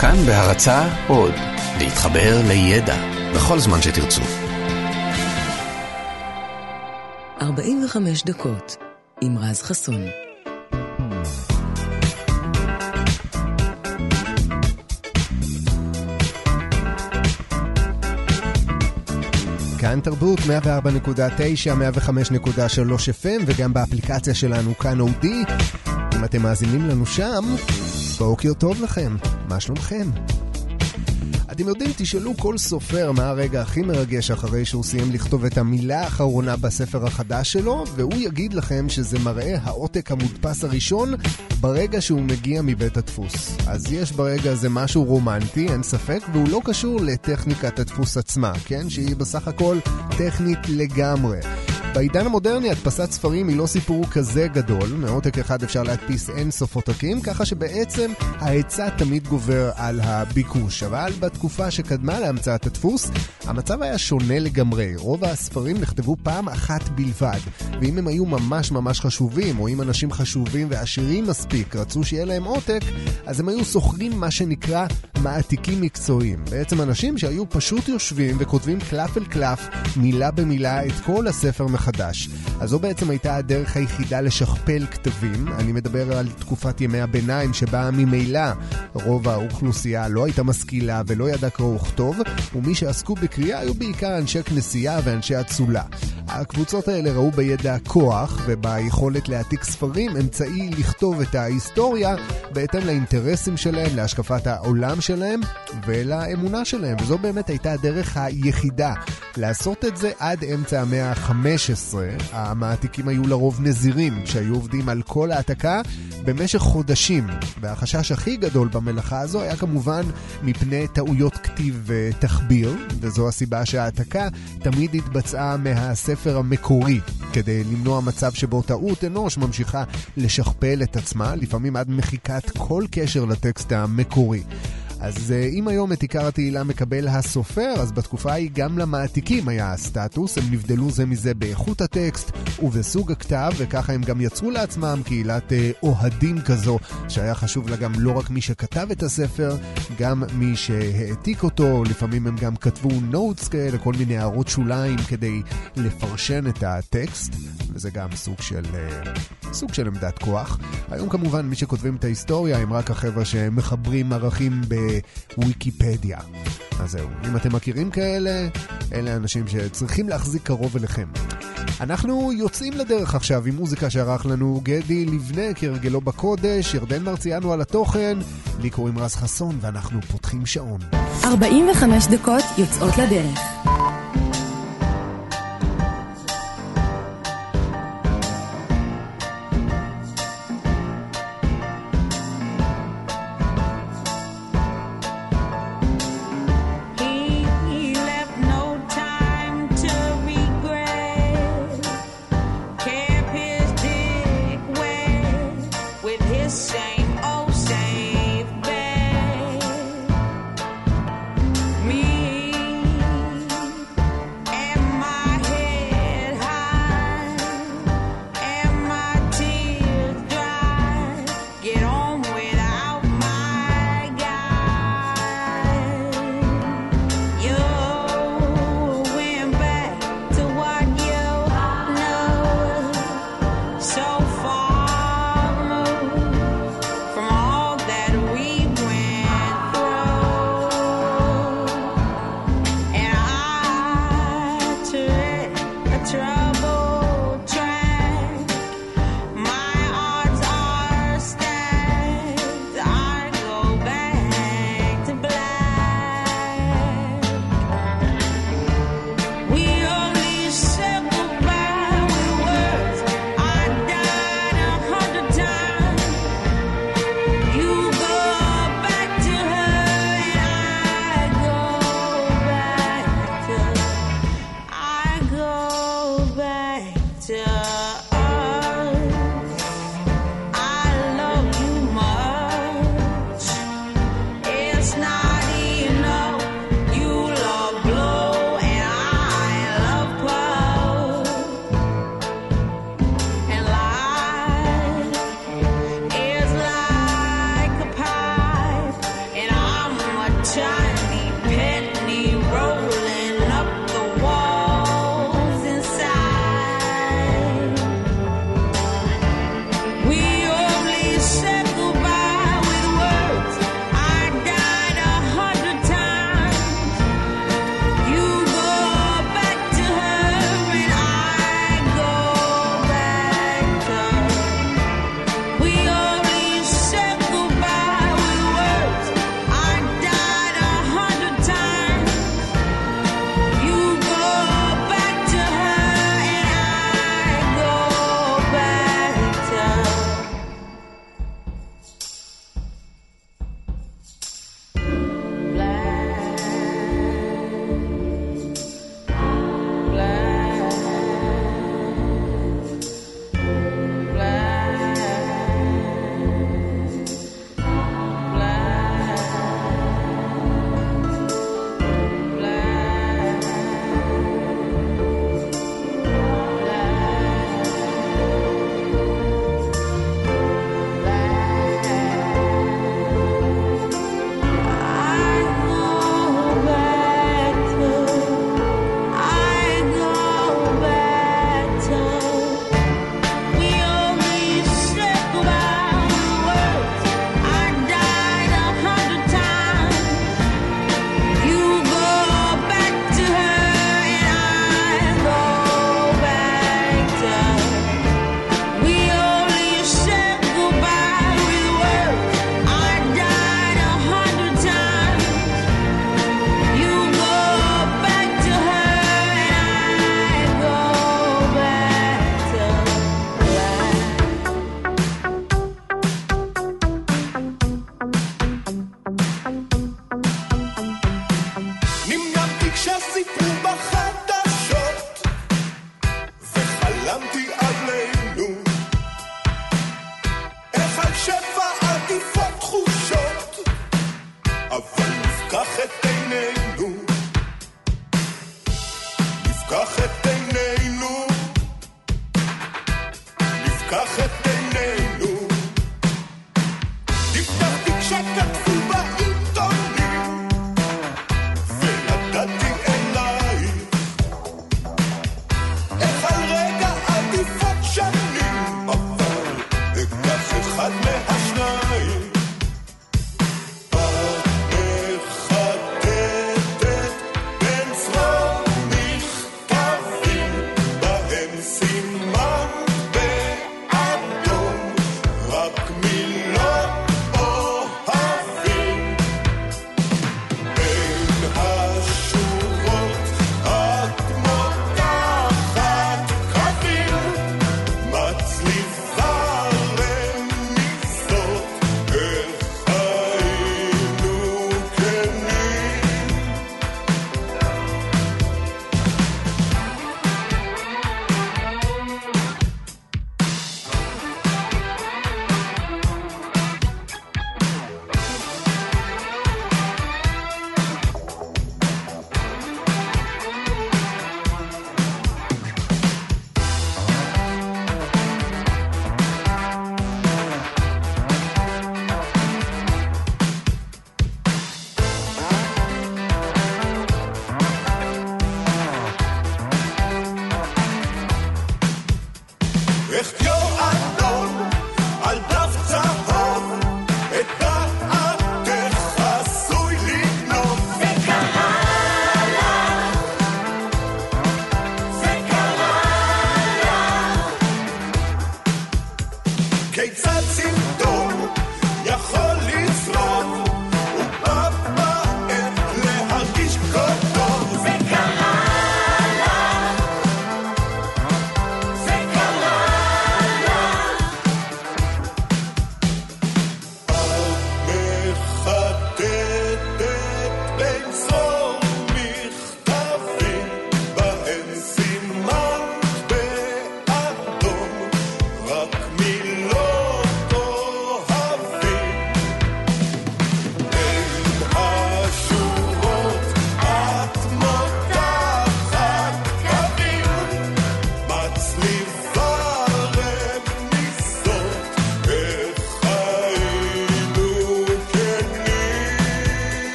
כאן בהרצה עוד, להתחבר לידע בכל זמן שתרצו. 45 דקות עם רז חסון. כאן תרבות 104.9, 105.3 FM וגם באפליקציה שלנו כאן אודי. אם אתם מאזינים לנו שם, בוקר טוב לכם, מה שלומכם? אתם יודעים, תשאלו כל סופר מה הרגע הכי מרגש אחרי שהוא סיים לכתוב את המילה האחרונה בספר החדש שלו, והוא יגיד לכם שזה מראה העותק המודפס הראשון ברגע שהוא מגיע מבית הדפוס. אז יש ברגע הזה משהו רומנטי, אין ספק, והוא לא קשור לטכניקת הדפוס עצמה, כן? שהיא בסך הכל טכנית לגמרי. בעידן המודרני הדפסת ספרים היא לא סיפור כזה גדול, מעותק אחד אפשר להדפיס אין סוף עותקים, ככה שבעצם ההיצע תמיד גובר על הביקוש. אבל בתקופה שקדמה להמצאת הדפוס, המצב היה שונה לגמרי. רוב הספרים נכתבו פעם אחת בלבד, ואם הם היו ממש ממש חשובים, או אם אנשים חשובים ועשירים מספיק רצו שיהיה להם עותק, אז הם היו שוכרים מה שנקרא מעתיקים מקצועיים. בעצם אנשים שהיו פשוט יושבים וכותבים קלף אל קלף, מילה במילה, את כל הספר מחדש. אז זו בעצם הייתה הדרך היחידה לשכפל כתבים. אני מדבר על תקופת ימי הביניים שבה ממילא רוב האוכלוסייה לא הייתה משכילה ולא ידעה קרוא וכתוב, ומי שעסקו בקריאה היו בעיקר אנשי כנסייה ואנשי אצולה. הקבוצות האלה ראו בידע כוח וביכולת להעתיק ספרים אמצעי לכתוב את ההיסטוריה בהתאם לאינטרסים שלהם, להשקפת העולם שלהם ולאמונה שלהם. וזו באמת הייתה הדרך היחידה לעשות את זה עד אמצע המאה ה-15. המעתיקים היו לרוב נזירים שהיו עובדים על כל העתקה במשך חודשים. והחשש הכי גדול במלאכה הזו היה כמובן מפני טעויות כתיב ותחביר, וזו הסיבה שההעתקה תמיד התבצעה מהספר המקורי, כדי למנוע מצב שבו טעות אנוש ממשיכה לשכפל את עצמה, לפעמים עד מחיקת כל קשר לטקסט המקורי. אז אה, אם היום את עיקר התהילה מקבל הסופר, אז בתקופה ההיא גם למעתיקים היה הסטטוס, הם נבדלו זה מזה באיכות הטקסט ובסוג הכתב, וככה הם גם יצרו לעצמם קהילת אה, אוהדים כזו, שהיה חשוב לה גם לא רק מי שכתב את הספר, גם מי שהעתיק אותו, לפעמים הם גם כתבו נוטס כאלה, כל מיני הערות שוליים כדי לפרשן את הטקסט, וזה גם סוג של, אה, סוג של עמדת כוח. היום כמובן מי שכותבים את ההיסטוריה הם רק החבר'ה שמחברים ערכים ב... בוויקיפדיה. אז זהו, אם אתם מכירים כאלה, אלה אנשים שצריכים להחזיק קרוב אליכם. אנחנו יוצאים לדרך עכשיו עם מוזיקה שערך לנו גדי לבנה כהרגלו בקודש, ירדן מרציאנו על התוכן, לי קוראים רז חסון ואנחנו פותחים שעון. 45 דקות יוצאות לדרך.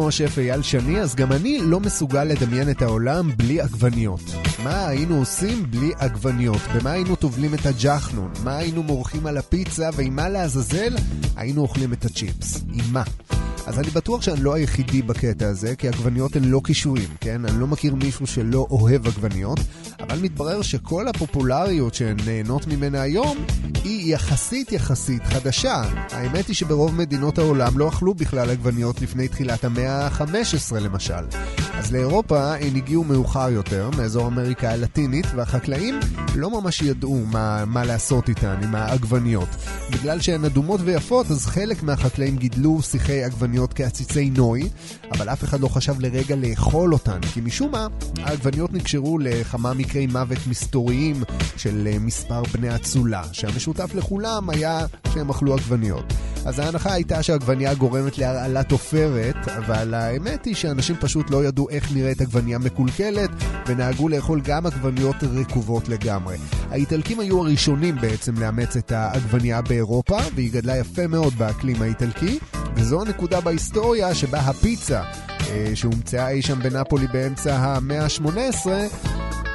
כמו השף אייל שני, אז גם אני לא מסוגל לדמיין את העולם בלי עגבניות. מה היינו עושים בלי עגבניות? במה היינו טובלים את הג'חנון? מה היינו מורחים על הפיצה? ועם מה לעזאזל היינו אוכלים את הצ'יפס? עם מה? אז אני בטוח שאני לא היחידי בקטע הזה, כי עגבניות הן לא קישואים, כן? אני לא מכיר מישהו שלא אוהב עגבניות, אבל מתברר שכל הפופולריות שהן נהנות ממנה היום היא יחסית יחסית חדשה. האמת היא שברוב מדינות העולם לא אכלו בכלל עגבניות לפני תחילת המאה ה-15 למשל. אז לאירופה הן הגיעו מאוחר יותר, מאזור אמריקה הלטינית, והחקלאים לא ממש ידעו מה, מה לעשות איתן, עם העגבניות. בגלל שהן אדומות ויפות, אז חלק מהחקלאים גידלו שיחי עגבניות כעציצי נוי, אבל אף אחד לא חשב לרגע לאכול אותן, כי משום מה, העגבניות נקשרו לכמה מקרי מוות מסתוריים של אה, מספר בני אצולה, שהמשותף לכולם היה שהם אכלו עגבניות. אז ההנחה הייתה שהעגבנייה גורמת להרעלת עופרת, אבל האמת היא שאנשים פשוט לא ידעו איך נראית עגבנייה מקולקלת, ונהגו לאכול גם עגבניות רקובות לגמרי. האיטלקים היו הראשונים בעצם לאמץ את העגבנייה באירופה, והיא גדלה יפה מאוד באקלים האיטלקי, וזו הנקודה בהיסטוריה שבה הפיצה, אה, שהומצאה אי שם בנפולי באמצע המאה ה-18,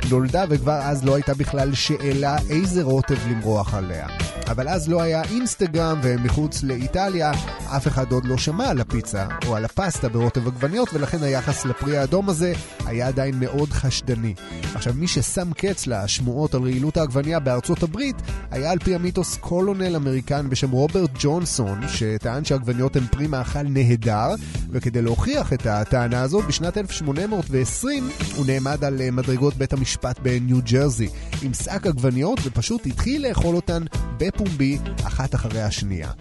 נולדה וכבר אז לא הייתה בכלל שאלה איזה רוטב למרוח עליה. אבל אז לא היה אינסטגרם ומחוץ לאיטליה אף אחד עוד לא שמע על הפיצה או על הפסטה ברוטב עגבניות ולכן היחס לפרי האדום הזה היה עדיין מאוד חשדני. עכשיו מי ששם קץ לשמועות על רעילות העגבנייה בארצות הברית היה על פי המיתוס קולונל אמריקני בשם רוברט ג'ונסון שטען שעגבניות הן פרי מאכל נהדר וכדי להוכיח את הטענה הזאת בשנת 1820 הוא נעמד על אה, מדרגות בית המשפט בניו ג'רזי עם שק עגבניות ופשוט התחיל לאכול אותן בפומבי אחת אחרי השנייה.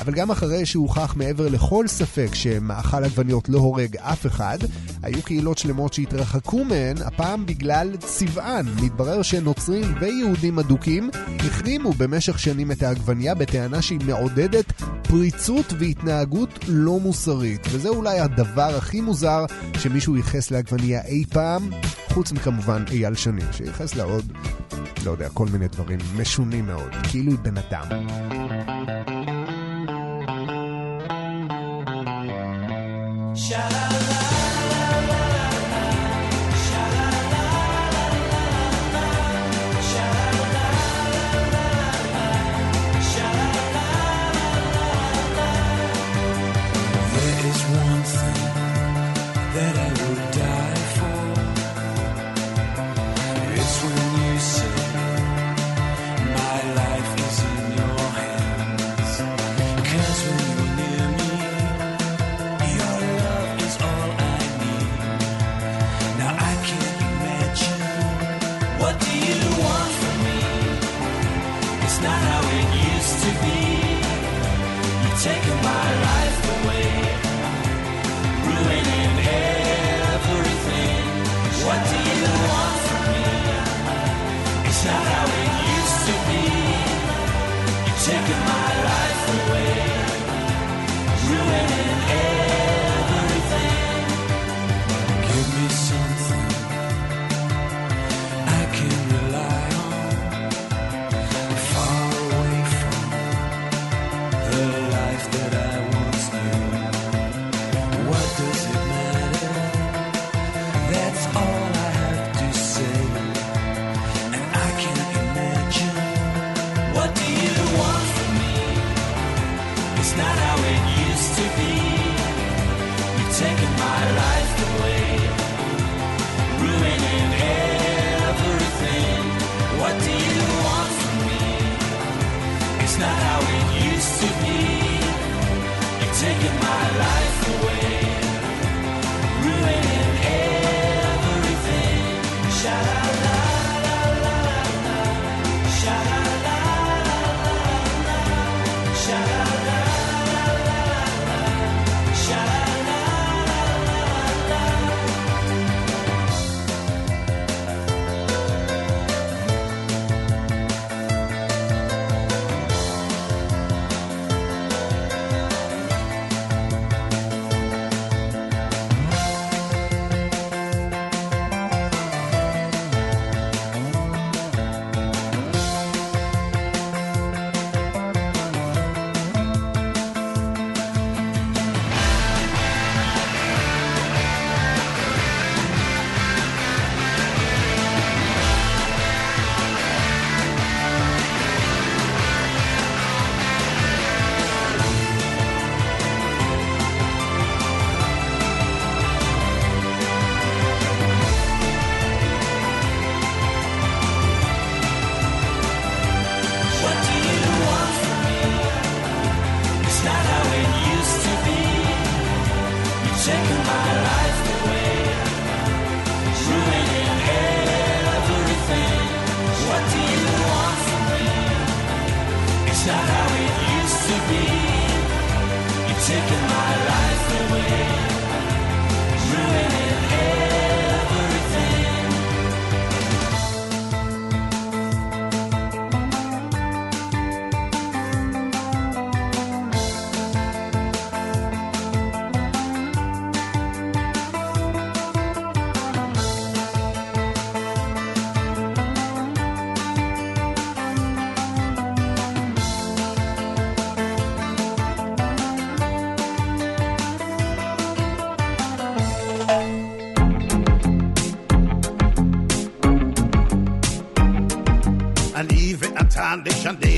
אבל גם אחרי שהוכח מעבר לכל ספק שמאכל עגבניות לא הורג אף אחד, היו קהילות שלמות שהתרחקו מהן, הפעם בגלל צבען. מתברר שנוצרים ויהודים אדוקים החרימו במשך שנים את העגבנייה בטענה שהיא מעודדת פריצות והתנהגות לא מוסרית. וזה אולי הדבר הכי מוזר שמישהו ייחס לעגבנייה אי פעם, חוץ מכמובן אייל שני, שייחס לה עוד, לא יודע, כל מיני דברים משונים מאוד, כאילו היא בן אדם. Shout out.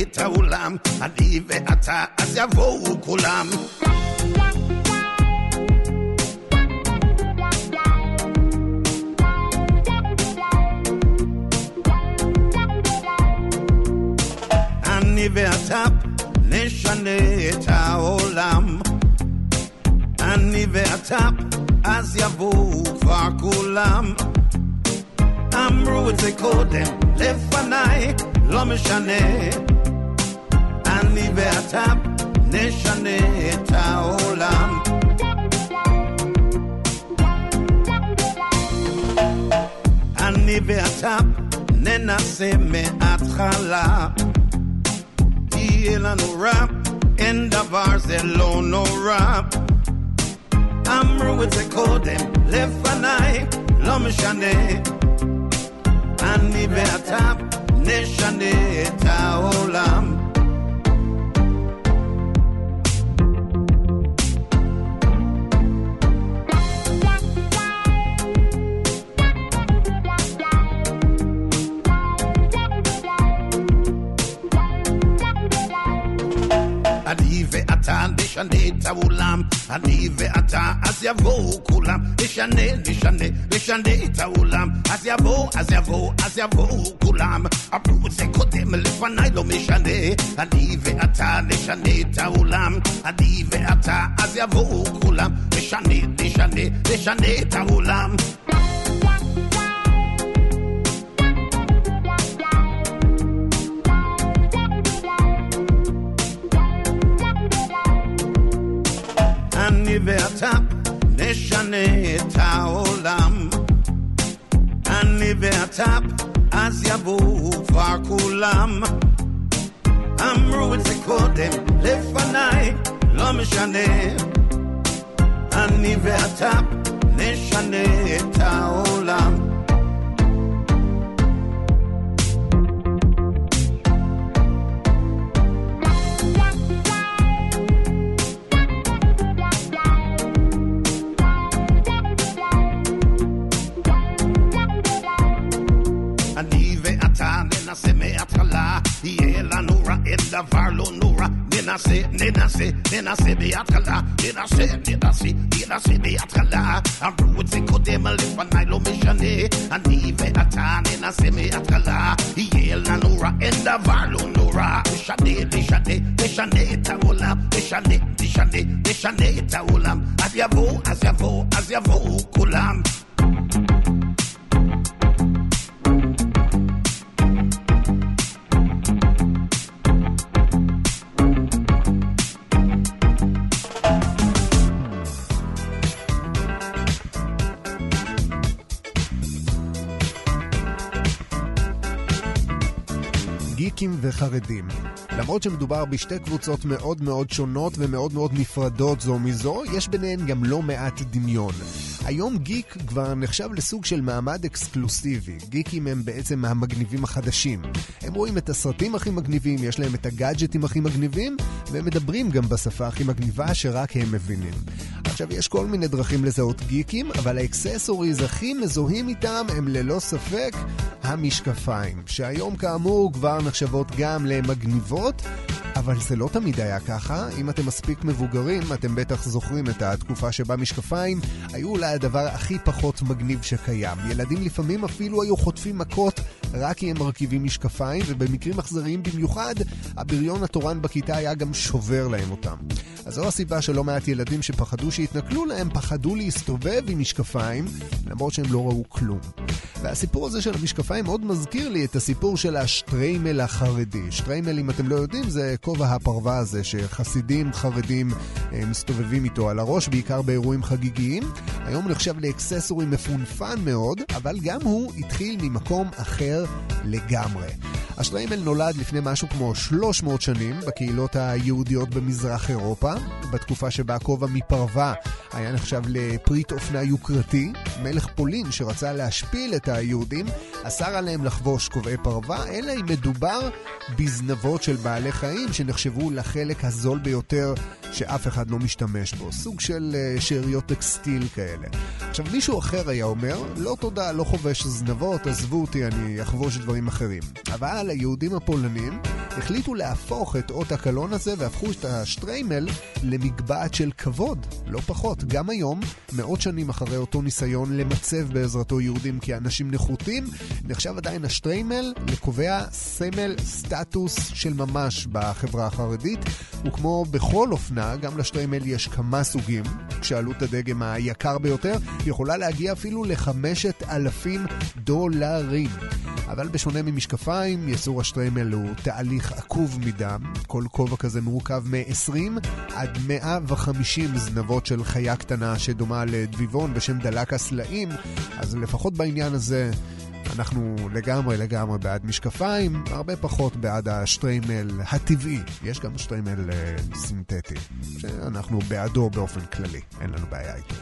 את העולם, אני ואתה, אז יבואו כולם. אני ואתה נשנה את העולם. אני ואתה, אז יבואו כבר כולם. אמרו את זה קודם, לפניי, לא משנה. אני ואתה נשנה את העולם. אני ואתה ננסה מההתחלה. יהיה לנו רע, אין דבר זה לא נורא. אמרו את זה קודם, לפניי, לא משנה. אני ואתה נשנה את העולם. ואתה נשנה את העולם, אני ואתה, אז יבואו כולם, נשנה, נשנה, נשנה את העולם, אז יבואו, אז יבואו, אז יבואו כולם, אמרו את זה קודם, לפניי לא משנה, אני ואתה נשנה את העולם, אני ואתה, אז יבואו כולם, נשנה, נשנה, נשנה את העולם. אני ואתה נשנה את העולם. אני ואתה, אז יבואו כבר כולם. אמרו את זה קודם, לפניי, לא משנה. אני ואתה נשנה את העולם. לנו רע, אין דבר לא נורא. ננסה, ננסה, ננסה מההתחלה, ננסה, ננסה, ננסה מההתחלה. אמרו את זה קודם, לפניי לא משנה. אני ואתה ננסה מההתחלה, יהיה לנו רע, אין דבר לא נורא. נשנה, נשנה, נשנה את העולם, נשנה, נשנה, נשנה את גיקים וחרדים. למרות שמדובר בשתי קבוצות מאוד מאוד שונות ומאוד מאוד נפרדות זו מזו, יש ביניהן גם לא מעט דמיון. היום גיק כבר נחשב לסוג של מעמד אקסקלוסיבי. גיקים הם בעצם המגניבים החדשים. הם רואים את הסרטים הכי מגניבים, יש להם את הגאדג'טים הכי מגניבים, והם מדברים גם בשפה הכי מגניבה שרק הם מבינים. עכשיו, יש כל מיני דרכים לזהות גיקים, אבל ה accessories הכי מזוהים איתם הם ללא ספק המשקפיים, שהיום כאמור כבר נחשבות גם למגניבות, אבל זה לא תמיד היה ככה. אם אתם מספיק מבוגרים, אתם בטח זוכרים את התקופה שבה משקפיים היו אולי הדבר הכי פחות מגניב שקיים. ילדים לפעמים אפילו היו חוטפים מכות רק כי הם מרכיבים משקפיים, ובמקרים אכזריים במיוחד, הבריון התורן בכיתה היה גם שובר להם אותם. אז זו הסיבה שלא מעט ילדים שפחדו שיתנכלו להם, פחדו להסתובב עם משקפיים, למרות שהם לא ראו כלום. והסיפור הזה של המשקפיים מאוד מזכיר לי את הסיפור של השטריימל החרדי. שטריימל, אם אתם לא יודעים, זה כובע הפרווה הזה שחסידים חרדים אה, מסתובבים איתו על הראש, בעיקר באירועים חגיגיים. היום נחשב לאקססורי מפונפן מאוד, אבל גם הוא התחיל ממקום אחר לגמרי. השטריימל נולד לפני משהו כמו 300 שנים בקהילות היהודיות במזרח אירופה, בתקופה שבה כובע מפרווה היה נחשב לפריט אופנה יוקרתי. מלך פולין שרצה להשפיל את היהודים, אסר עליהם לחבוש כובעי פרווה, אלא אם מדובר בזנבות של בעלי חיים שנחשבו לחלק הזול ביותר שאף אחד לא משתמש בו. סוג של אה, שאריות טקסטיל כאלה. עכשיו, מישהו אחר היה אומר, לא תודה, לא חובש זנבות, עזבו אותי, אני אחבוש דברים אחרים. אבל היהודים הפולנים החליטו להפוך את אות הקלון הזה והפכו את השטריימל למגבעת של כבוד, לא פחות. גם היום, מאות שנים אחרי אותו ניסיון למצב בעזרתו יהודים כאנשים נחותים, נחשב עדיין השטריימל לקובע סמל סטטוס של ממש בחברה החרדית, וכמו בכל אופנה, גם לשטריימל יש כמה סוגים, כשעלות הדגם היקר ביותר יכולה להגיע אפילו לחמשת אלפים דולרים. אבל בשונה ממשקפיים, יסור השטריימל הוא תהליך עקוב מדם. כל כובע כזה מורכב מ-20 עד 150 זנבות של חיה קטנה שדומה לדביבון בשם דלק הסלעים, אז לפחות בעניין הזה אנחנו לגמרי לגמרי בעד משקפיים, הרבה פחות בעד השטריימל הטבעי. יש גם שטריימל אה, סינתטי, שאנחנו בעדו באופן כללי, אין לנו בעיה איתו.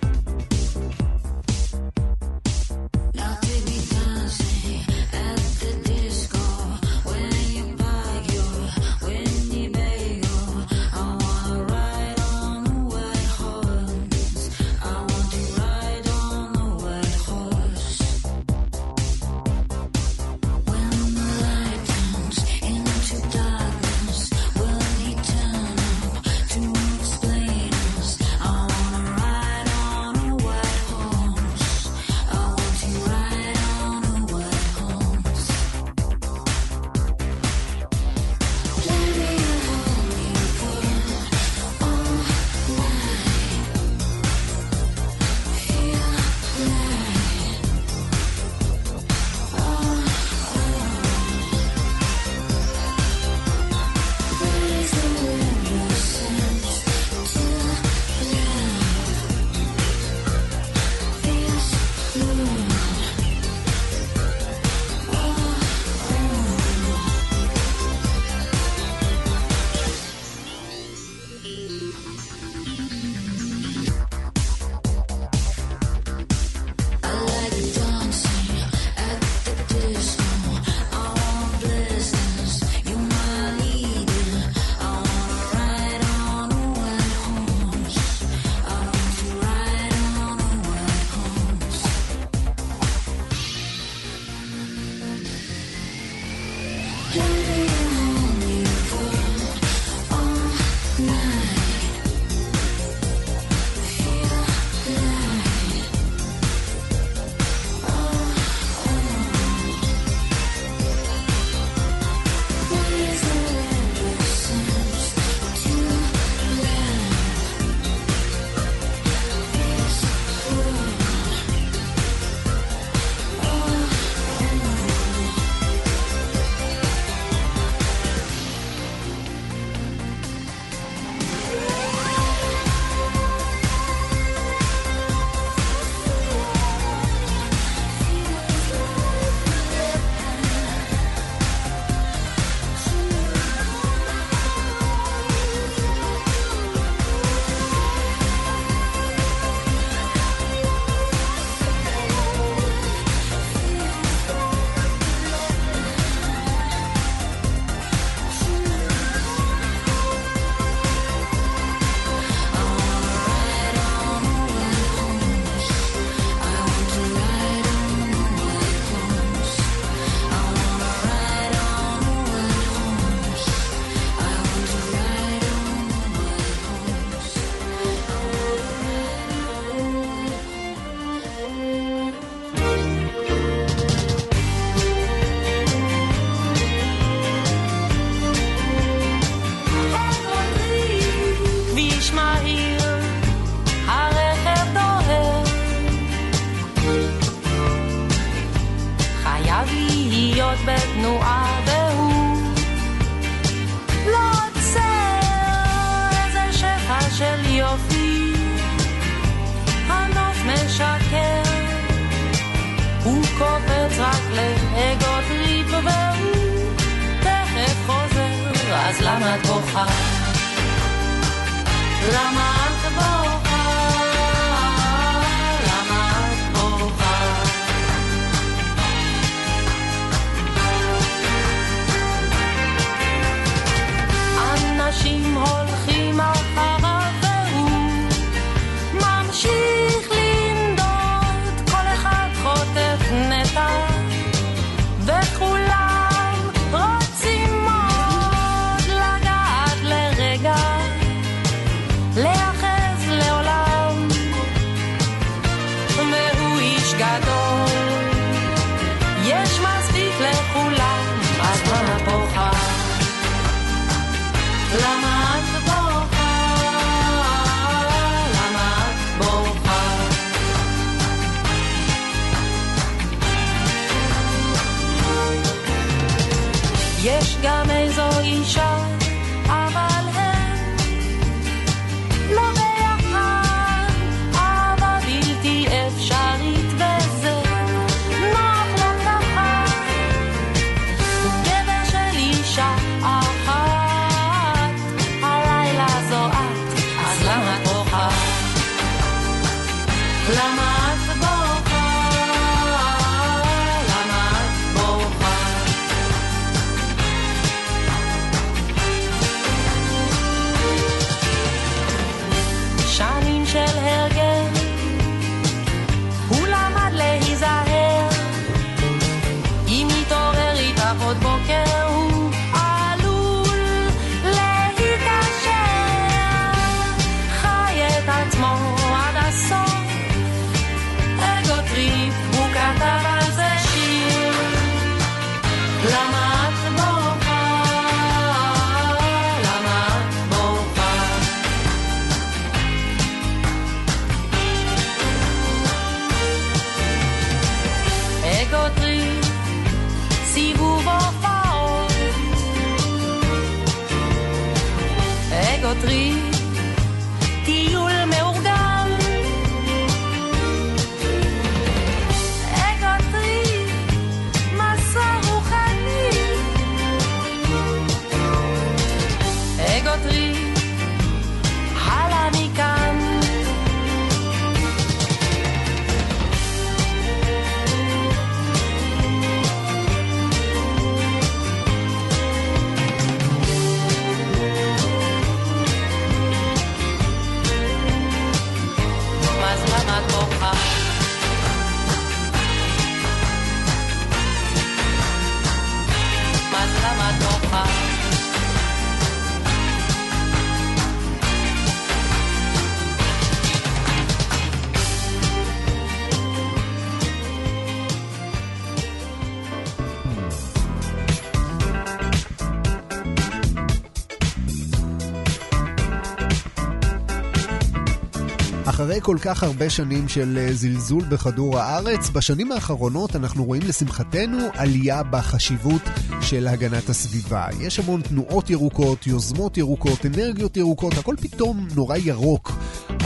אחרי כל כך הרבה שנים של אה, זלזול בכדור הארץ, בשנים האחרונות אנחנו רואים לשמחתנו עלייה בחשיבות של הגנת הסביבה. יש המון תנועות ירוקות, יוזמות ירוקות, אנרגיות ירוקות, הכל פתאום נורא ירוק.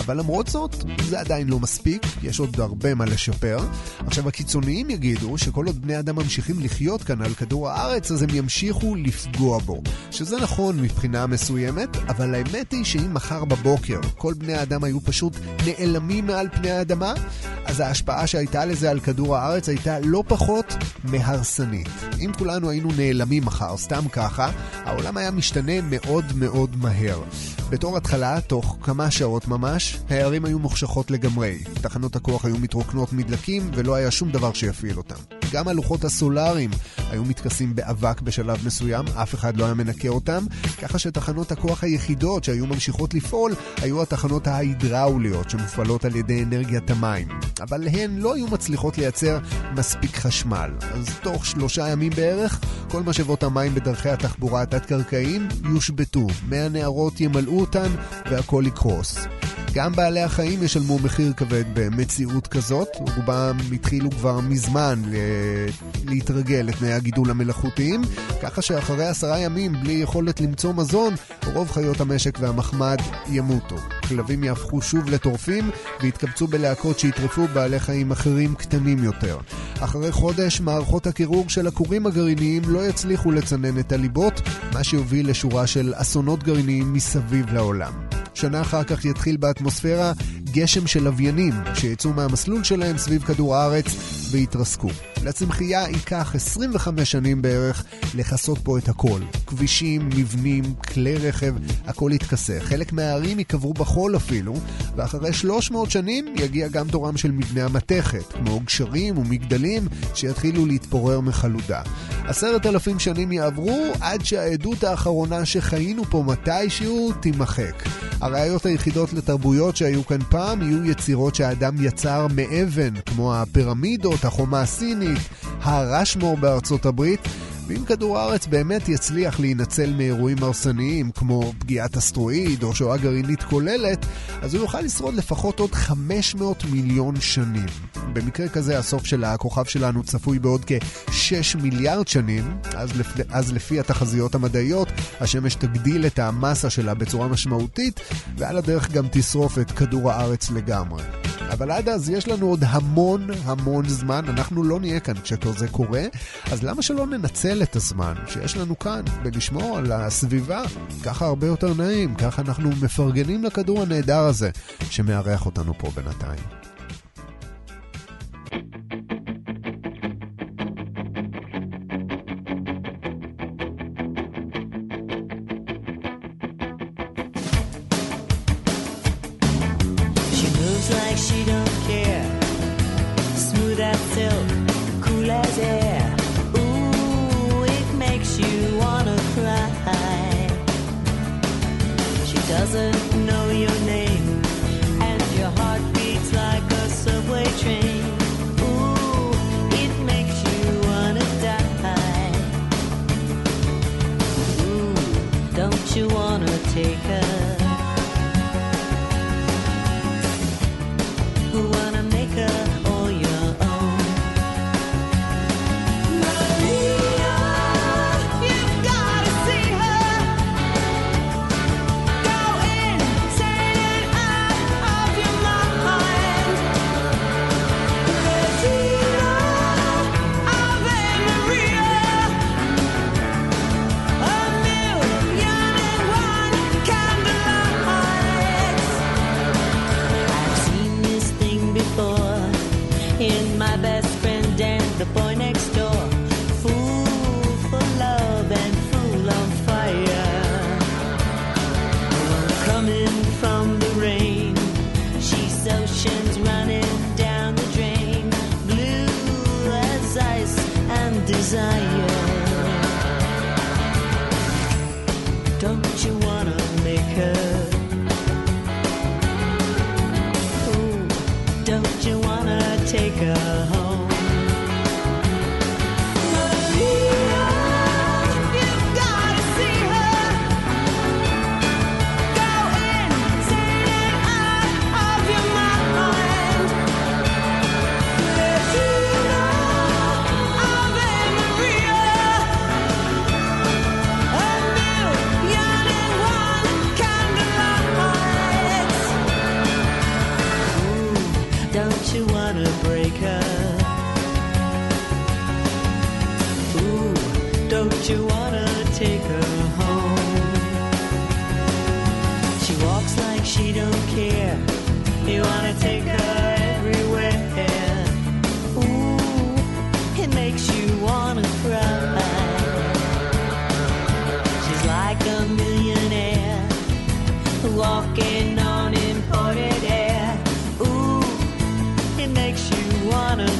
אבל למרות זאת, זה עדיין לא מספיק, יש עוד הרבה מה לשפר. עכשיו, הקיצוניים יגידו שכל עוד בני אדם ממשיכים לחיות כאן על כדור הארץ, אז הם ימשיכו לפגוע בו. שזה נכון מבחינה מסוימת, אבל האמת היא שאם מחר בבוקר כל בני האדם היו פשוט נעלמים מעל פני האדמה, אז ההשפעה שהייתה לזה על כדור הארץ הייתה לא פחות מהרסנית. אם כולנו היינו נעלמים מחר, סתם ככה, העולם היה משתנה מאוד מאוד מהר. בתור התחלה, תוך כמה שעות ממש, הערים היו מוחשכות לגמרי. תחנות הכוח היו מתרוקנות מדלקים, ולא היה שום דבר שיפעיל אותם. גם הלוחות הסולאריים היו מתכסים באבק בשלב מסוים, אף אחד לא היה מנקה אותם, ככה שתחנות הכוח היחידות שהיו ממשיכות לפעול היו התחנות ההידראוליות שמופעלות על ידי אנרגיית המים. אבל הן לא היו מצליחות לייצר מספיק חשמל. אז תוך שלושה ימים בערך, כל משאבות המים בדרכי התחבורה התת-קרקעיים יושבתו. מי הנערות ימלאו אותן והכל יקרוס. גם בעלי החיים ישלמו מחיר כבד במציאות כזאת. רובם התחילו כבר מזמן להתרגל לתנאי הגידול המלאכותיים, ככה שאחרי עשרה ימים בלי יכולת למצוא מזון, רוב חיות המשק והמחמד ימותו. כלבים יהפכו שוב לטורפים ויתקבצו בלהקות שיטרפו בעלי חיים אחרים קטנים יותר. אחרי חודש, מערכות הקירור של הכורים הגרעיניים לא יצליחו לצנן את הליבות, מה שיוביל לשורה של אסונות גרעיניים מסביב לעולם. שנה אחר כך יתחיל באטמוספירה גשם של לוויינים שיצאו מהמסלול שלהם סביב כדור הארץ ויתרסקו. לצמחייה ייקח 25 שנים בערך לכסות פה את הכל. כבישים, מבנים, כלי רכב, הכל יתכסה. חלק מהערים ייקברו בחול אפילו, ואחרי 300 שנים יגיע גם תורם של מבני המתכת, כמו גשרים ומגדלים שיתחילו להתפורר מחלודה. עשרת אלפים שנים יעברו עד שהעדות האחרונה שחיינו פה מתישהו תימחק. הראיות היחידות לתרבויות שהיו כאן פעם יהיו יצירות שהאדם יצר מאבן, כמו הפירמידות, החומה הסינית, הרשמור בארצות הברית. ואם כדור הארץ באמת יצליח להינצל מאירועים הרסניים כמו פגיעת אסטרואיד או שואה גרעינית כוללת, אז הוא יוכל לשרוד לפחות עוד 500 מיליון שנים. במקרה כזה הסוף של הכוכב שלנו צפוי בעוד כ-6 מיליארד שנים, אז, לפ... אז לפי התחזיות המדעיות, השמש תגדיל את המסה שלה בצורה משמעותית, ועל הדרך גם תשרוף את כדור הארץ לגמרי. אבל עד אז יש לנו עוד המון המון זמן, אנחנו לא נהיה כאן כשכל זה קורה, אז למה שלא ננצל את הזמן שיש לנו כאן ולשמור על הסביבה? ככה הרבה יותר נעים, ככה אנחנו מפרגנים לכדור הנהדר הזה שמארח אותנו פה בינתיים.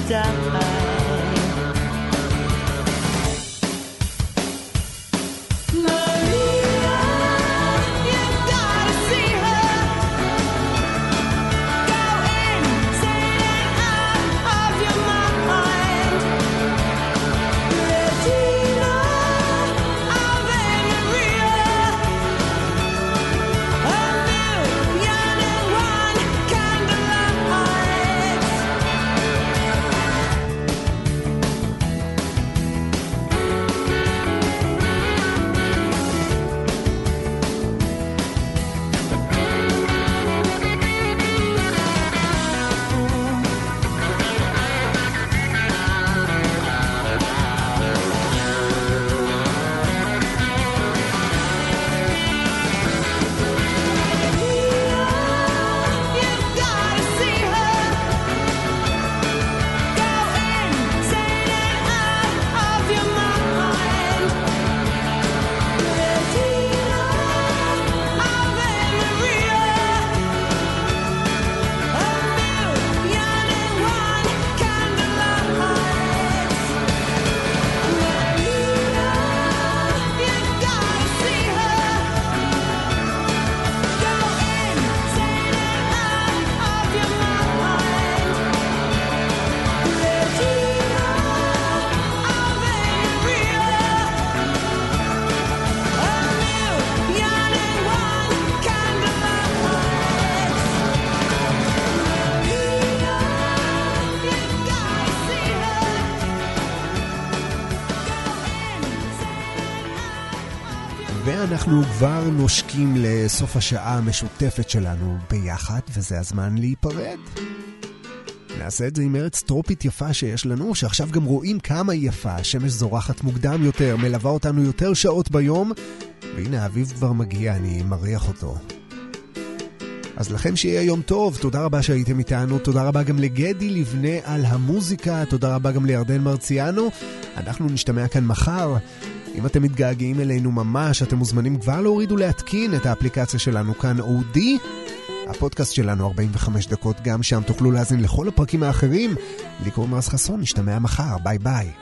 down אנחנו כבר נושקים לסוף השעה המשותפת שלנו ביחד, וזה הזמן להיפרד. נעשה את זה עם ארץ טרופית יפה שיש לנו, שעכשיו גם רואים כמה היא יפה. השמש זורחת מוקדם יותר, מלווה אותנו יותר שעות ביום, והנה האביב כבר מגיע, אני מריח אותו. אז לכם שיהיה יום טוב, תודה רבה שהייתם איתנו, תודה רבה גם לגדי לבנה על המוזיקה, תודה רבה גם לירדן מרציאנו. אנחנו נשתמע כאן מחר. אם אתם מתגעגעים אלינו ממש, אתם מוזמנים כבר להוריד ולהתקין את האפליקציה שלנו כאן אודי. הפודקאסט שלנו 45 דקות, גם שם תוכלו להאזין לכל הפרקים האחרים. לי קוראים רז חסון, נשתמע מחר, ביי ביי.